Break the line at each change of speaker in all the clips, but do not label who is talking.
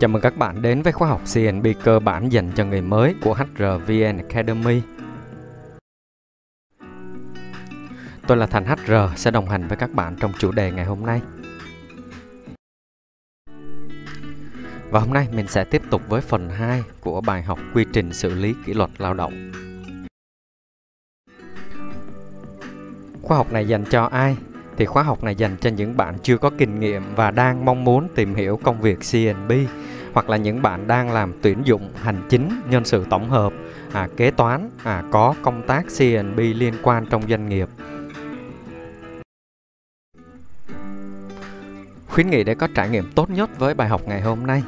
Chào mừng các bạn đến với khóa học CNB cơ bản dành cho người mới của HRVN Academy. Tôi là Thành HR sẽ đồng hành với các bạn trong chủ đề ngày hôm nay. Và hôm nay mình sẽ tiếp tục với phần 2 của bài học quy trình xử lý kỷ luật lao động. Khóa học này dành cho ai? Thì khóa học này dành cho những bạn chưa có kinh nghiệm và đang mong muốn tìm hiểu công việc CNB hoặc là những bạn đang làm tuyển dụng hành chính nhân sự tổng hợp à, kế toán à, có công tác CNB liên quan trong doanh nghiệp. Khuyến nghị để có trải nghiệm tốt nhất với bài học ngày hôm nay.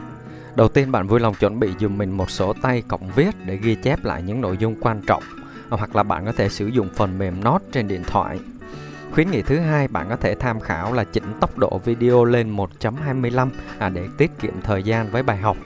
Đầu tiên bạn vui lòng chuẩn bị dùm mình một sổ tay cộng viết để ghi chép lại những nội dung quan trọng à, hoặc là bạn có thể sử dụng phần mềm Note trên điện thoại. Khuyến nghị thứ hai, bạn có thể tham khảo là chỉnh tốc độ video lên 1.25 à, để tiết kiệm thời gian với bài học.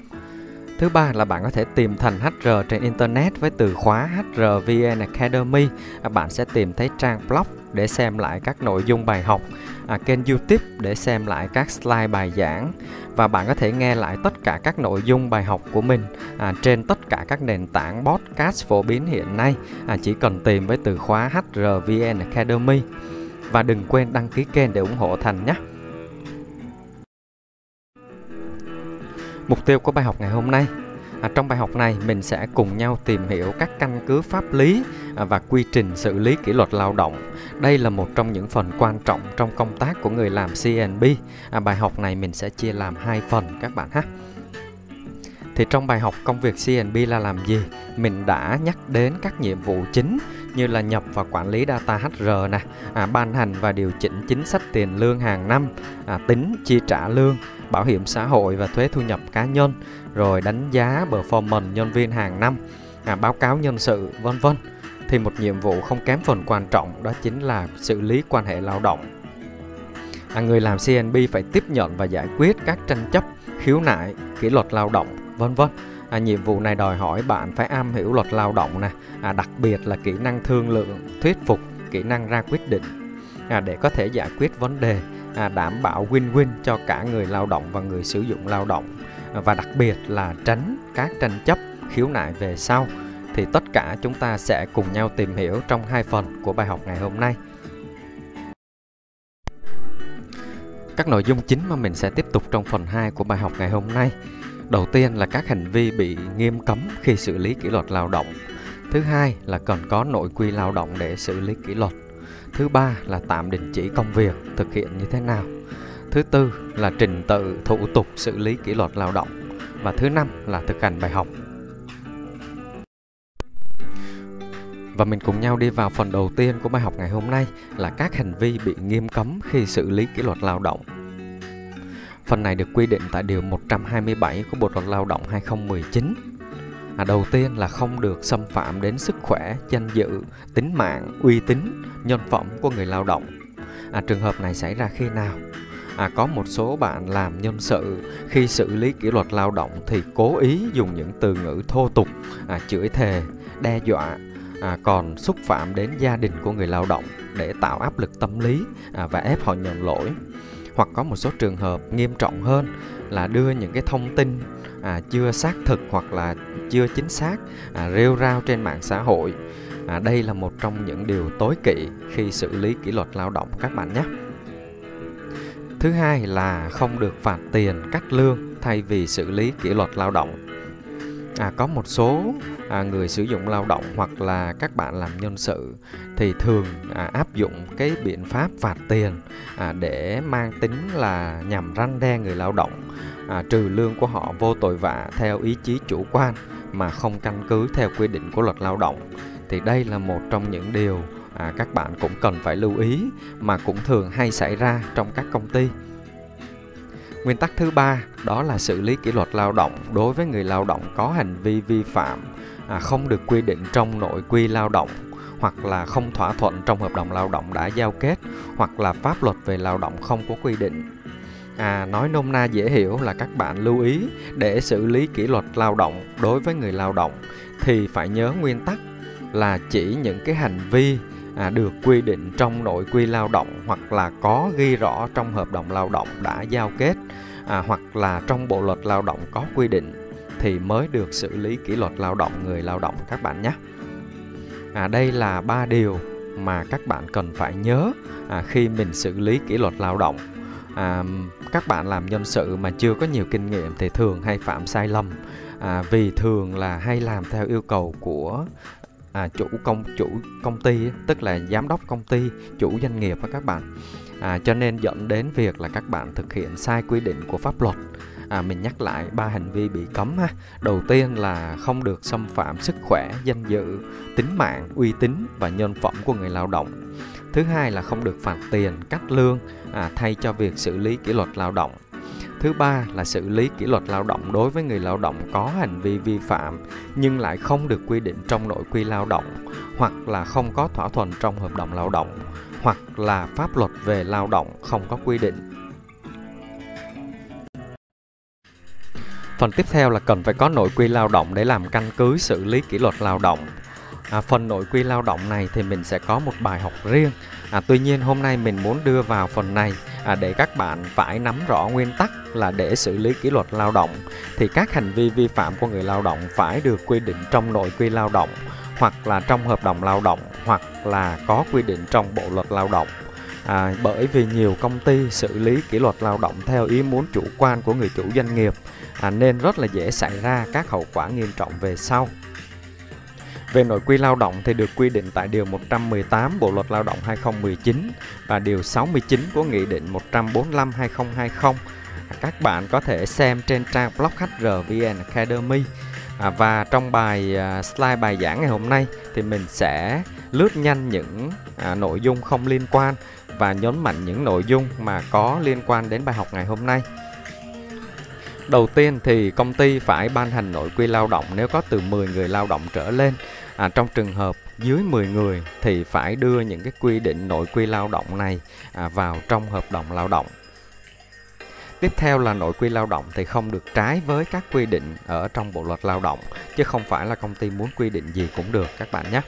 Thứ ba là bạn có thể tìm thành HR trên Internet với từ khóa HRVN Academy. À, bạn sẽ tìm thấy trang blog để xem lại các nội dung bài học, à, kênh YouTube để xem lại các slide bài giảng và bạn có thể nghe lại tất cả các nội dung bài học của mình à, trên tất cả các nền tảng podcast phổ biến hiện nay. À, chỉ cần tìm với từ khóa HRVN Academy và đừng quên đăng ký kênh để ủng hộ Thành nhé. Mục tiêu của bài học ngày hôm nay À, trong bài học này mình sẽ cùng nhau tìm hiểu các căn cứ pháp lý à, và quy trình xử lý kỷ luật lao động. Đây là một trong những phần quan trọng trong công tác của người làm CNB. À, bài học này mình sẽ chia làm hai phần các bạn ha. Thì trong bài học công việc CNB là làm gì? Mình đã nhắc đến các nhiệm vụ chính như là nhập và quản lý data HR nè, à, ban hành và điều chỉnh chính sách tiền lương hàng năm, à, tính chi trả lương, bảo hiểm xã hội và thuế thu nhập cá nhân, rồi đánh giá performance nhân viên hàng năm, à, báo cáo nhân sự, vân vân. Thì một nhiệm vụ không kém phần quan trọng đó chính là xử lý quan hệ lao động. À, người làm CNB phải tiếp nhận và giải quyết các tranh chấp, khiếu nại, kỷ luật lao động, vân vân. À, nhiệm vụ này đòi hỏi bạn phải am hiểu luật lao động nè. À, đặc biệt là kỹ năng thương lượng thuyết phục kỹ năng ra quyết định. À, để có thể giải quyết vấn đề à, đảm bảo win-win cho cả người lao động và người sử dụng lao động. À, và đặc biệt là tránh các tranh chấp khiếu nại về sau thì tất cả chúng ta sẽ cùng nhau tìm hiểu trong hai phần của bài học ngày hôm nay. Các nội dung chính mà mình sẽ tiếp tục trong phần 2 của bài học ngày hôm nay. Đầu tiên là các hành vi bị nghiêm cấm khi xử lý kỷ luật lao động. Thứ hai là cần có nội quy lao động để xử lý kỷ luật. Thứ ba là tạm đình chỉ công việc, thực hiện như thế nào. Thứ tư là trình tự thủ tục xử lý kỷ luật lao động. Và thứ năm là thực hành bài học. Và mình cùng nhau đi vào phần đầu tiên của bài học ngày hôm nay là các hành vi bị nghiêm cấm khi xử lý kỷ luật lao động. Phần này được quy định tại Điều 127 của Bộ Luật Lao động 2019. À, đầu tiên là không được xâm phạm đến sức khỏe, danh dự, tính mạng, uy tín, nhân phẩm của người lao động. À, trường hợp này xảy ra khi nào? À, có một số bạn làm nhân sự khi xử lý kỷ luật lao động thì cố ý dùng những từ ngữ thô tục, à, chửi thề, đe dọa, à, còn xúc phạm đến gia đình của người lao động để tạo áp lực tâm lý à, và ép họ nhận lỗi hoặc có một số trường hợp nghiêm trọng hơn là đưa những cái thông tin à, chưa xác thực hoặc là chưa chính xác à, rêu rao trên mạng xã hội. À, đây là một trong những điều tối kỵ khi xử lý kỷ luật lao động các bạn nhé. Thứ hai là không được phạt tiền cắt lương thay vì xử lý kỷ luật lao động à, có một số à, người sử dụng lao động hoặc là các bạn làm nhân sự thì thường à, áp dụng cái biện pháp phạt tiền à, để mang tính là nhằm răn đe người lao động à, trừ lương của họ vô tội vạ theo ý chí chủ quan mà không căn cứ theo quy định của luật lao động. Thì đây là một trong những điều à, các bạn cũng cần phải lưu ý mà cũng thường hay xảy ra trong các công ty. Nguyên tắc thứ ba đó là xử lý kỷ luật lao động đối với người lao động có hành vi vi phạm à, không được quy định trong nội quy lao động hoặc là không thỏa thuận trong hợp đồng lao động đã giao kết hoặc là pháp luật về lao động không có quy định. À, nói nôm na dễ hiểu là các bạn lưu ý để xử lý kỷ luật lao động đối với người lao động thì phải nhớ nguyên tắc là chỉ những cái hành vi à, được quy định trong nội quy lao động hoặc là có ghi rõ trong hợp đồng lao động đã giao kết à, hoặc là trong bộ luật lao động có quy định thì mới được xử lý kỷ luật lao động người lao động các bạn nhé. À, đây là ba điều mà các bạn cần phải nhớ à, khi mình xử lý kỷ luật lao động. À, các bạn làm nhân sự mà chưa có nhiều kinh nghiệm thì thường hay phạm sai lầm à, vì thường là hay làm theo yêu cầu của à, chủ công chủ công ty tức là giám đốc công ty chủ doanh nghiệp và các bạn. À, cho nên dẫn đến việc là các bạn thực hiện sai quy định của pháp luật. À, mình nhắc lại ba hành vi bị cấm ha. Đầu tiên là không được xâm phạm sức khỏe danh dự tính mạng uy tín và nhân phẩm của người lao động. Thứ hai là không được phạt tiền cắt lương à, thay cho việc xử lý kỷ luật lao động. Thứ ba là xử lý kỷ luật lao động đối với người lao động có hành vi vi phạm nhưng lại không được quy định trong nội quy lao động hoặc là không có thỏa thuận trong hợp đồng lao động hoặc là pháp luật về lao động không có quy định. Phần tiếp theo là cần phải có nội quy lao động để làm căn cứ xử lý kỷ luật lao động. À, phần nội quy lao động này thì mình sẽ có một bài học riêng. À, tuy nhiên hôm nay mình muốn đưa vào phần này à, để các bạn phải nắm rõ nguyên tắc là để xử lý kỷ luật lao động thì các hành vi vi phạm của người lao động phải được quy định trong nội quy lao động hoặc là trong hợp đồng lao động hoặc là có quy định trong bộ luật lao động. À, bởi vì nhiều công ty xử lý kỷ luật lao động theo ý muốn chủ quan của người chủ doanh nghiệp à, nên rất là dễ xảy ra các hậu quả nghiêm trọng về sau về nội quy lao động thì được quy định tại Điều 118 Bộ Luật Lao động 2019 và Điều 69 của Nghị định 145-2020. Các bạn có thể xem trên trang blog HRVN Academy. À, và trong bài à, slide bài giảng ngày hôm nay thì mình sẽ lướt nhanh những à, nội dung không liên quan và nhấn mạnh những nội dung mà có liên quan đến bài học ngày hôm nay. Đầu tiên thì công ty phải ban hành nội quy lao động nếu có từ 10 người lao động trở lên. À, trong trường hợp dưới 10 người thì phải đưa những cái quy định nội quy lao động này à, vào trong hợp đồng lao động. Tiếp theo là nội quy lao động thì không được trái với các quy định ở trong bộ luật lao động chứ không phải là công ty muốn quy định gì cũng được các bạn nhé.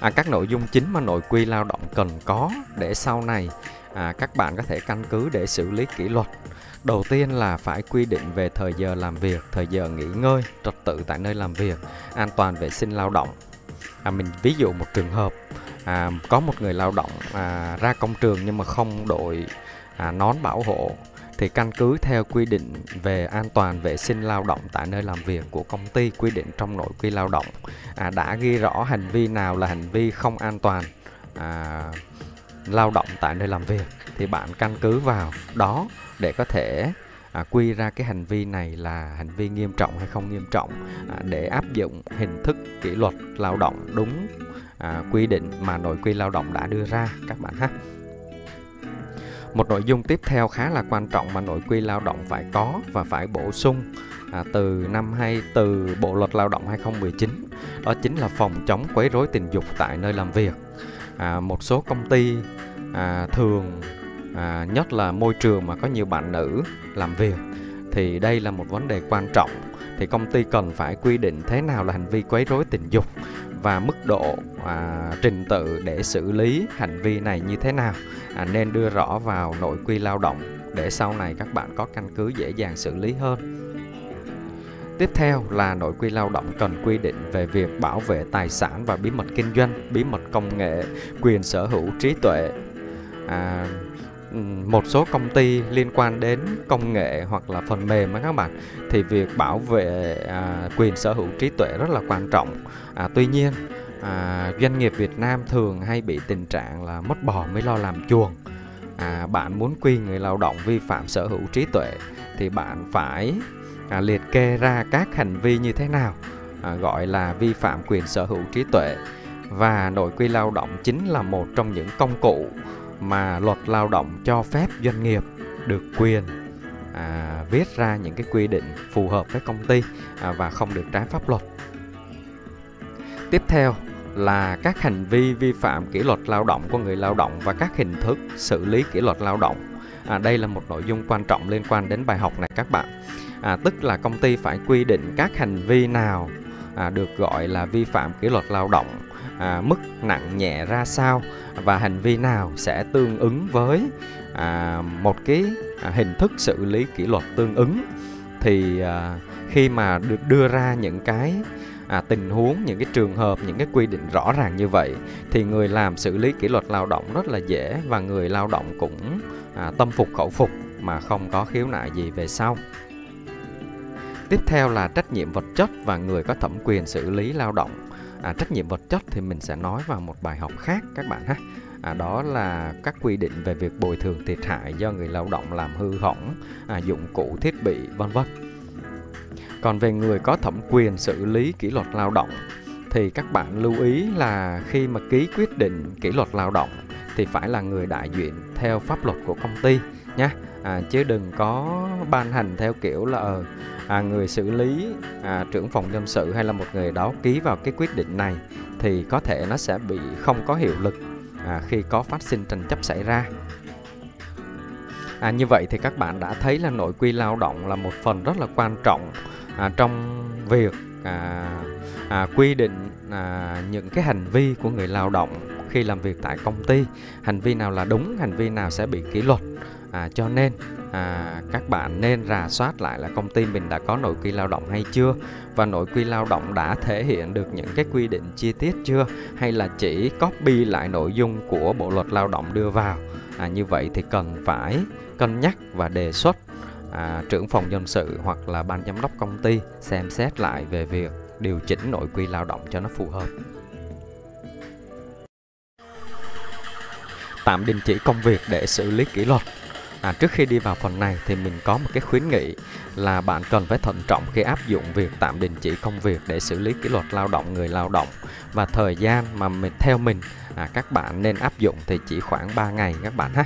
À, các nội dung chính mà nội quy lao động cần có để sau này à, các bạn có thể căn cứ để xử lý kỷ luật Đầu tiên là phải quy định về thời giờ làm việc, thời giờ nghỉ ngơi, trật tự tại nơi làm việc, an toàn vệ sinh lao động. À, mình ví dụ một trường hợp à, có một người lao động à, ra công trường nhưng mà không đội à, nón bảo hộ thì căn cứ theo quy định về an toàn vệ sinh lao động tại nơi làm việc của công ty quy định trong nội quy lao động à, đã ghi rõ hành vi nào là hành vi không an toàn à, lao động tại nơi làm việc thì bạn căn cứ vào đó để có thể à, quy ra cái hành vi này là hành vi nghiêm trọng hay không nghiêm trọng à, để áp dụng hình thức kỷ luật lao động đúng à, quy định mà nội quy lao động đã đưa ra các bạn ha. Một nội dung tiếp theo khá là quan trọng mà nội quy lao động phải có và phải bổ sung à, từ năm hay từ Bộ luật Lao động 2019 đó chính là phòng chống quấy rối tình dục tại nơi làm việc. À, một số công ty à, thường à, nhất là môi trường mà có nhiều bạn nữ làm việc thì đây là một vấn đề quan trọng. Thì công ty cần phải quy định thế nào là hành vi quấy rối tình dục và mức độ à, trình tự để xử lý hành vi này như thế nào. À, nên đưa rõ vào nội quy lao động để sau này các bạn có căn cứ dễ dàng xử lý hơn. Tiếp theo là nội quy lao động cần quy định về việc bảo vệ tài sản và bí mật kinh doanh, bí mật công nghệ, quyền sở hữu trí tuệ. À, một số công ty liên quan đến công nghệ hoặc là phần mềm các bạn thì việc bảo vệ à, quyền sở hữu trí tuệ rất là quan trọng. À, tuy nhiên à, doanh nghiệp Việt Nam thường hay bị tình trạng là mất bò mới lo làm chuồng. À, bạn muốn quy người lao động vi phạm sở hữu trí tuệ thì bạn phải à, liệt kê ra các hành vi như thế nào à, gọi là vi phạm quyền sở hữu trí tuệ. Và nội quy lao động chính là một trong những công cụ mà luật lao động cho phép doanh nghiệp được quyền à, viết ra những cái quy định phù hợp với công ty à, và không được trái pháp luật. Tiếp theo là các hành vi vi phạm kỷ luật lao động của người lao động và các hình thức xử lý kỷ luật lao động. À, đây là một nội dung quan trọng liên quan đến bài học này các bạn. À, tức là công ty phải quy định các hành vi nào à, được gọi là vi phạm kỷ luật lao động à, mức nặng nhẹ ra sao và hành vi nào sẽ tương ứng với à, một cái à, hình thức xử lý kỷ luật tương ứng. Thì à, khi mà được đưa ra những cái à, tình huống những cái trường hợp những cái quy định rõ ràng như vậy thì người làm xử lý kỷ luật lao động rất là dễ và người lao động cũng à, tâm phục khẩu phục mà không có khiếu nại gì về sau. Tiếp theo là trách nhiệm vật chất và người có thẩm quyền xử lý lao động à, trách nhiệm vật chất thì mình sẽ nói vào một bài học khác các bạn ha. À, đó là các quy định về việc bồi thường thiệt hại do người lao động làm hư hỏng à, dụng cụ thiết bị vân vân. Còn về người có thẩm quyền xử lý kỷ luật lao động thì các bạn lưu ý là khi mà ký quyết định kỷ luật lao động thì phải là người đại diện theo pháp luật của công ty nhé à, chứ đừng có ban hành theo kiểu là ờ, à, người xử lý à, trưởng phòng nhân sự hay là một người đó ký vào cái quyết định này thì có thể nó sẽ bị không có hiệu lực à, khi có phát sinh tranh chấp xảy ra. À, như vậy thì các bạn đã thấy là nội quy lao động là một phần rất là quan trọng à, trong việc à, à, quy định à, những cái hành vi của người lao động khi làm việc tại công ty. Hành vi nào là đúng hành vi nào sẽ bị kỷ luật à, cho nên à, các bạn nên rà soát lại là công ty mình đã có nội quy lao động hay chưa? Và nội quy lao động đã thể hiện được những cái quy định chi tiết chưa? Hay là chỉ copy lại nội dung của bộ luật lao động đưa vào? À, như vậy thì cần phải cân nhắc và đề xuất à, trưởng phòng nhân sự hoặc là ban giám đốc công ty xem xét lại về việc điều chỉnh nội quy lao động cho nó phù hợp. Tạm đình chỉ công việc để xử lý kỷ luật. À, trước khi đi vào phần này thì mình có một cái khuyến nghị là bạn cần phải thận trọng khi áp dụng việc tạm đình chỉ công việc để xử lý kỷ luật lao động người lao động và thời gian mà mình theo mình à, các bạn nên áp dụng thì chỉ khoảng 3 ngày các bạn ha.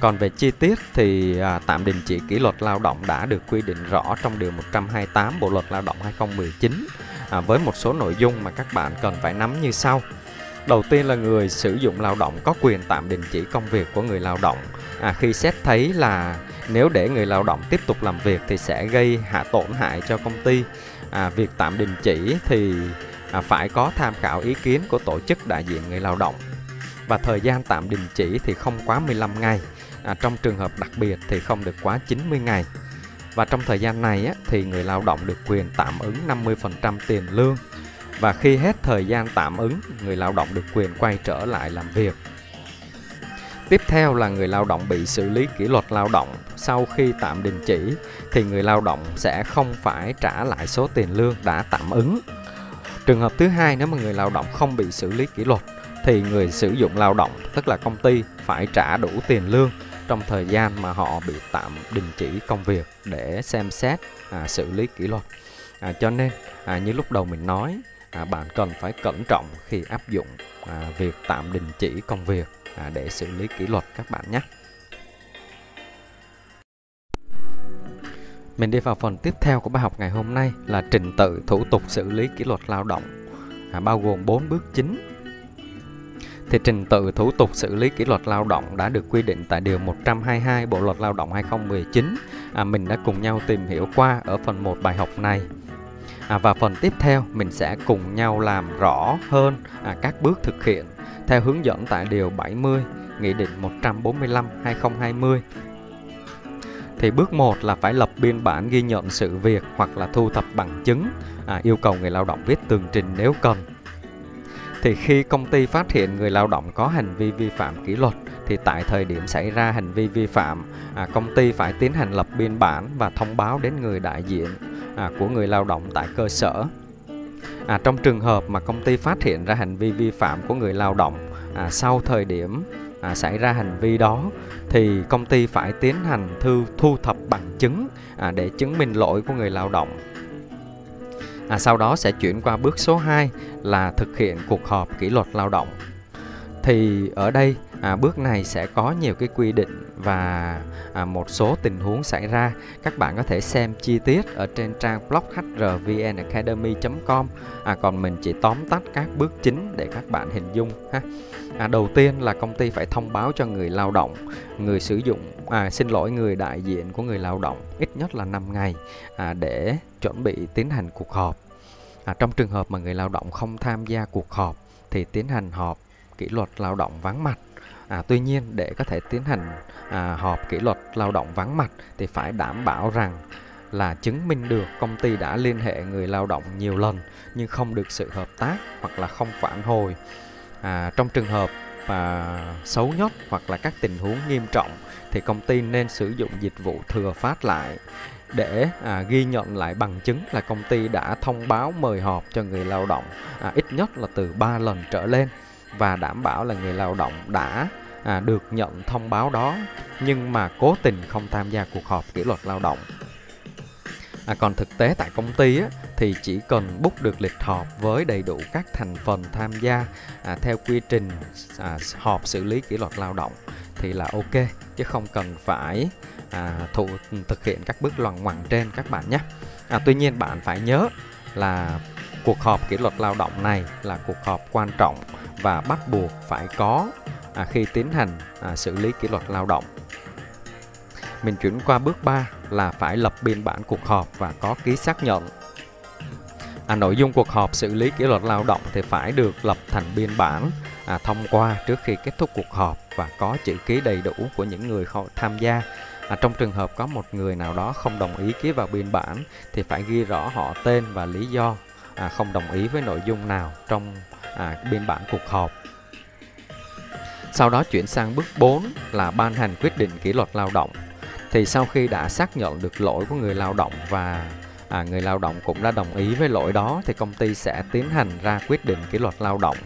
Còn về chi tiết thì à, tạm đình chỉ kỷ luật lao động đã được quy định rõ trong điều 128 Bộ luật Lao động 2019 à, với một số nội dung mà các bạn cần phải nắm như sau. Đầu tiên là người sử dụng lao động có quyền tạm đình chỉ công việc của người lao động à, khi xét thấy là nếu để người lao động tiếp tục làm việc thì sẽ gây hạ tổn hại cho công ty. À, việc tạm đình chỉ thì à, phải có tham khảo ý kiến của tổ chức đại diện người lao động và thời gian tạm đình chỉ thì không quá 15 ngày. À, trong trường hợp đặc biệt thì không được quá 90 ngày. Và trong thời gian này á, thì người lao động được quyền tạm ứng 50% tiền lương và khi hết thời gian tạm ứng, người lao động được quyền quay trở lại làm việc. Tiếp theo là người lao động bị xử lý kỷ luật lao động sau khi tạm đình chỉ thì người lao động sẽ không phải trả lại số tiền lương đã tạm ứng. Trường hợp thứ hai nếu mà người lao động không bị xử lý kỷ luật thì người sử dụng lao động tức là công ty phải trả đủ tiền lương trong thời gian mà họ bị tạm đình chỉ công việc để xem xét à, xử lý kỷ luật. À, cho nên à, như lúc đầu mình nói à, bạn cần phải cẩn trọng khi áp dụng à, việc tạm đình chỉ công việc à, để xử lý kỷ luật các bạn nhé. Mình đi vào phần tiếp theo của bài học ngày hôm nay là trình tự thủ tục xử lý kỷ luật lao động, à, bao gồm 4 bước chính. Thì trình tự thủ tục xử lý kỷ luật lao động đã được quy định tại Điều 122 Bộ Luật Lao động 2019. À, mình đã cùng nhau tìm hiểu qua ở phần 1 bài học này. À, và phần tiếp theo mình sẽ cùng nhau làm rõ hơn à, các bước thực hiện theo hướng dẫn tại Điều 70 Nghị định 145-2020 thì bước 1 là phải lập biên bản ghi nhận sự việc hoặc là thu thập bằng chứng, à, yêu cầu người lao động viết tường trình nếu cần. Thì khi công ty phát hiện người lao động có hành vi vi phạm kỷ luật thì tại thời điểm xảy ra hành vi vi phạm, à, công ty phải tiến hành lập biên bản và thông báo đến người đại diện à, của người lao động tại cơ sở. À, trong trường hợp mà công ty phát hiện ra hành vi vi phạm của người lao động à, sau thời điểm à, xảy ra hành vi đó thì công ty phải tiến hành thư thu thập bằng chứng à, để chứng minh lỗi của người lao động. À, sau đó sẽ chuyển qua bước số 2 là thực hiện cuộc họp kỷ luật lao động. Thì ở đây à, bước này sẽ có nhiều cái quy định và à, một số tình huống xảy ra. Các bạn có thể xem chi tiết ở trên trang blog hrvnacademy.com à, còn mình chỉ tóm tắt các bước chính để các bạn hình dung ha. À, đầu tiên là công ty phải thông báo cho người lao động người sử dụng à, xin lỗi người đại diện của người lao động ít nhất là 5 ngày à, để chuẩn bị tiến hành cuộc họp. À, trong trường hợp mà người lao động không tham gia cuộc họp thì tiến hành họp kỷ luật lao động vắng mặt. À, tuy nhiên để có thể tiến hành à, họp kỷ luật lao động vắng mặt thì phải đảm bảo rằng là chứng minh được công ty đã liên hệ người lao động nhiều lần nhưng không được sự hợp tác hoặc là không phản hồi. À, trong trường hợp à, xấu nhất hoặc là các tình huống nghiêm trọng thì công ty nên sử dụng dịch vụ thừa phát lại để à, ghi nhận lại bằng chứng là công ty đã thông báo mời họp cho người lao động à, ít nhất là từ 3 lần trở lên và đảm bảo là người lao động đã à, được nhận thông báo đó nhưng mà cố tình không tham gia cuộc họp kỷ luật lao động. À, còn thực tế tại công ty á, thì chỉ cần book được lịch họp với đầy đủ các thành phần tham gia à, theo quy trình à, họp xử lý kỷ luật lao động thì là ok chứ không cần phải à, thụ, thực hiện các bước loằng ngoằng trên các bạn nhé. À, tuy nhiên bạn phải nhớ là cuộc họp kỷ luật lao động này là cuộc họp quan trọng và bắt buộc phải có à, khi tiến hành à, xử lý kỷ luật lao động. Mình chuyển qua bước 3 là phải lập biên bản cuộc họp và có ký xác nhận. À, nội dung cuộc họp xử lý kỷ luật lao động thì phải được lập thành biên bản à, thông qua trước khi kết thúc cuộc họp và có chữ ký đầy đủ của những người tham gia. À, trong trường hợp có một người nào đó không đồng ý ký vào biên bản thì phải ghi rõ họ tên và lý do à, không đồng ý với nội dung nào trong à, biên bản cuộc họp. Sau đó chuyển sang bước 4 là ban hành quyết định kỷ luật lao động. Thì sau khi đã xác nhận được lỗi của người lao động và à, người lao động cũng đã đồng ý với lỗi đó thì công ty sẽ tiến hành ra quyết định kỷ luật lao động.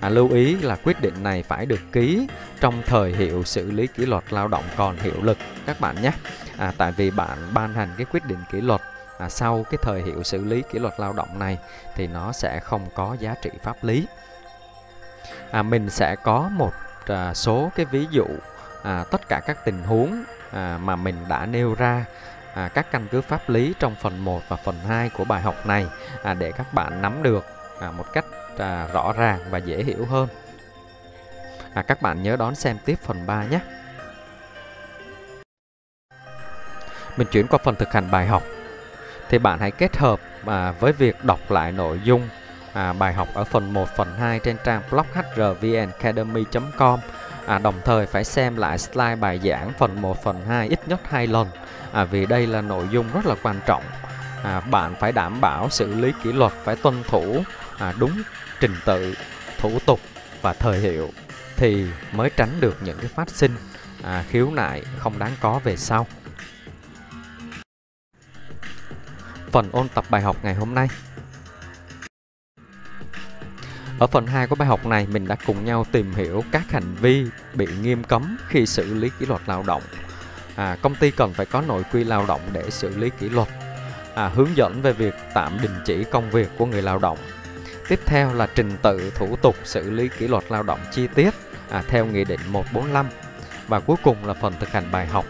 À, lưu ý là quyết định này phải được ký trong thời hiệu xử lý kỷ luật lao động còn hiệu lực các bạn nhé. À, tại vì bạn ban hành cái quyết định kỷ luật à, sau cái thời hiệu xử lý kỷ luật lao động này thì nó sẽ không có giá trị pháp lý. À, mình sẽ có một à, số cái ví dụ à, tất cả các tình huống à, mà mình đã nêu ra à, các căn cứ pháp lý trong phần 1 và phần 2 của bài học này à, để các bạn nắm được à, một cách à, rõ ràng và dễ hiểu hơn. À, các bạn nhớ đón xem tiếp phần 3 nhé. Mình chuyển qua phần thực hành bài học. Thì bạn hãy kết hợp à, với việc đọc lại nội dung à, bài học ở phần 1, phần 2 trên trang blog hrvnacademy.com à, đồng thời phải xem lại slide bài giảng phần 1, phần 2 ít nhất 2 lần à, vì đây là nội dung rất là quan trọng. À, bạn phải đảm bảo xử lý kỷ luật phải tuân thủ à, đúng trình tự, thủ tục và thời hiệu thì mới tránh được những cái phát sinh à, khiếu nại không đáng có về sau. Phần ôn tập bài học ngày hôm nay ở phần 2 của bài học này, mình đã cùng nhau tìm hiểu các hành vi bị nghiêm cấm khi xử lý kỷ luật lao động. À, công ty cần phải có nội quy lao động để xử lý kỷ luật. À, hướng dẫn về việc tạm đình chỉ công việc của người lao động. Tiếp theo là trình tự thủ tục xử lý kỷ luật lao động chi tiết à, theo Nghị định 145. Và cuối cùng là phần thực hành bài học.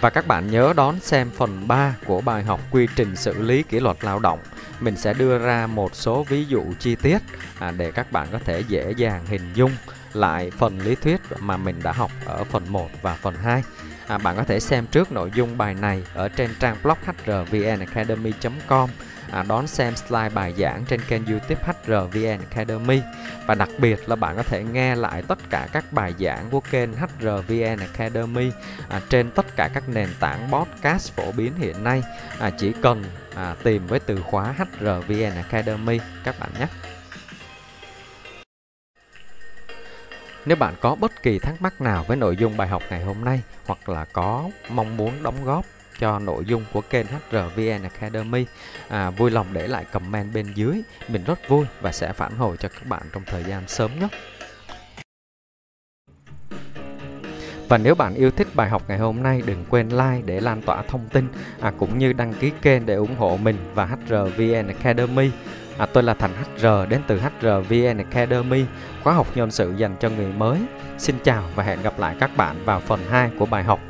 Và các bạn nhớ đón xem phần 3 của bài học quy trình xử lý kỷ luật lao động mình sẽ đưa ra một số ví dụ chi tiết à, để các bạn có thể dễ dàng hình dung lại phần lý thuyết mà mình đã học ở phần 1 và phần 2. À, bạn có thể xem trước nội dung bài này ở trên trang blog hrvnacademy.com à, đón xem slide bài giảng trên kênh youtube HRVN Academy. Và đặc biệt là bạn có thể nghe lại tất cả các bài giảng của kênh HRVN Academy à, trên tất cả các nền tảng podcast phổ biến hiện nay. À, chỉ cần à, tìm với từ khóa HRVN Academy các bạn nhé. Nếu bạn có bất kỳ thắc mắc nào với nội dung bài học ngày hôm nay hoặc là có mong muốn đóng góp cho nội dung của kênh HRVN Academy à, vui lòng để lại comment bên dưới mình rất vui và sẽ phản hồi cho các bạn trong thời gian sớm nhất Và nếu bạn yêu thích bài học ngày hôm nay, đừng quên like để lan tỏa thông tin, à, cũng như đăng ký kênh để ủng hộ mình và HRVN Academy. À, tôi là Thành HR đến từ HRVN Academy, khóa học nhân sự dành cho người mới. Xin chào và hẹn gặp lại các bạn vào phần 2 của bài học.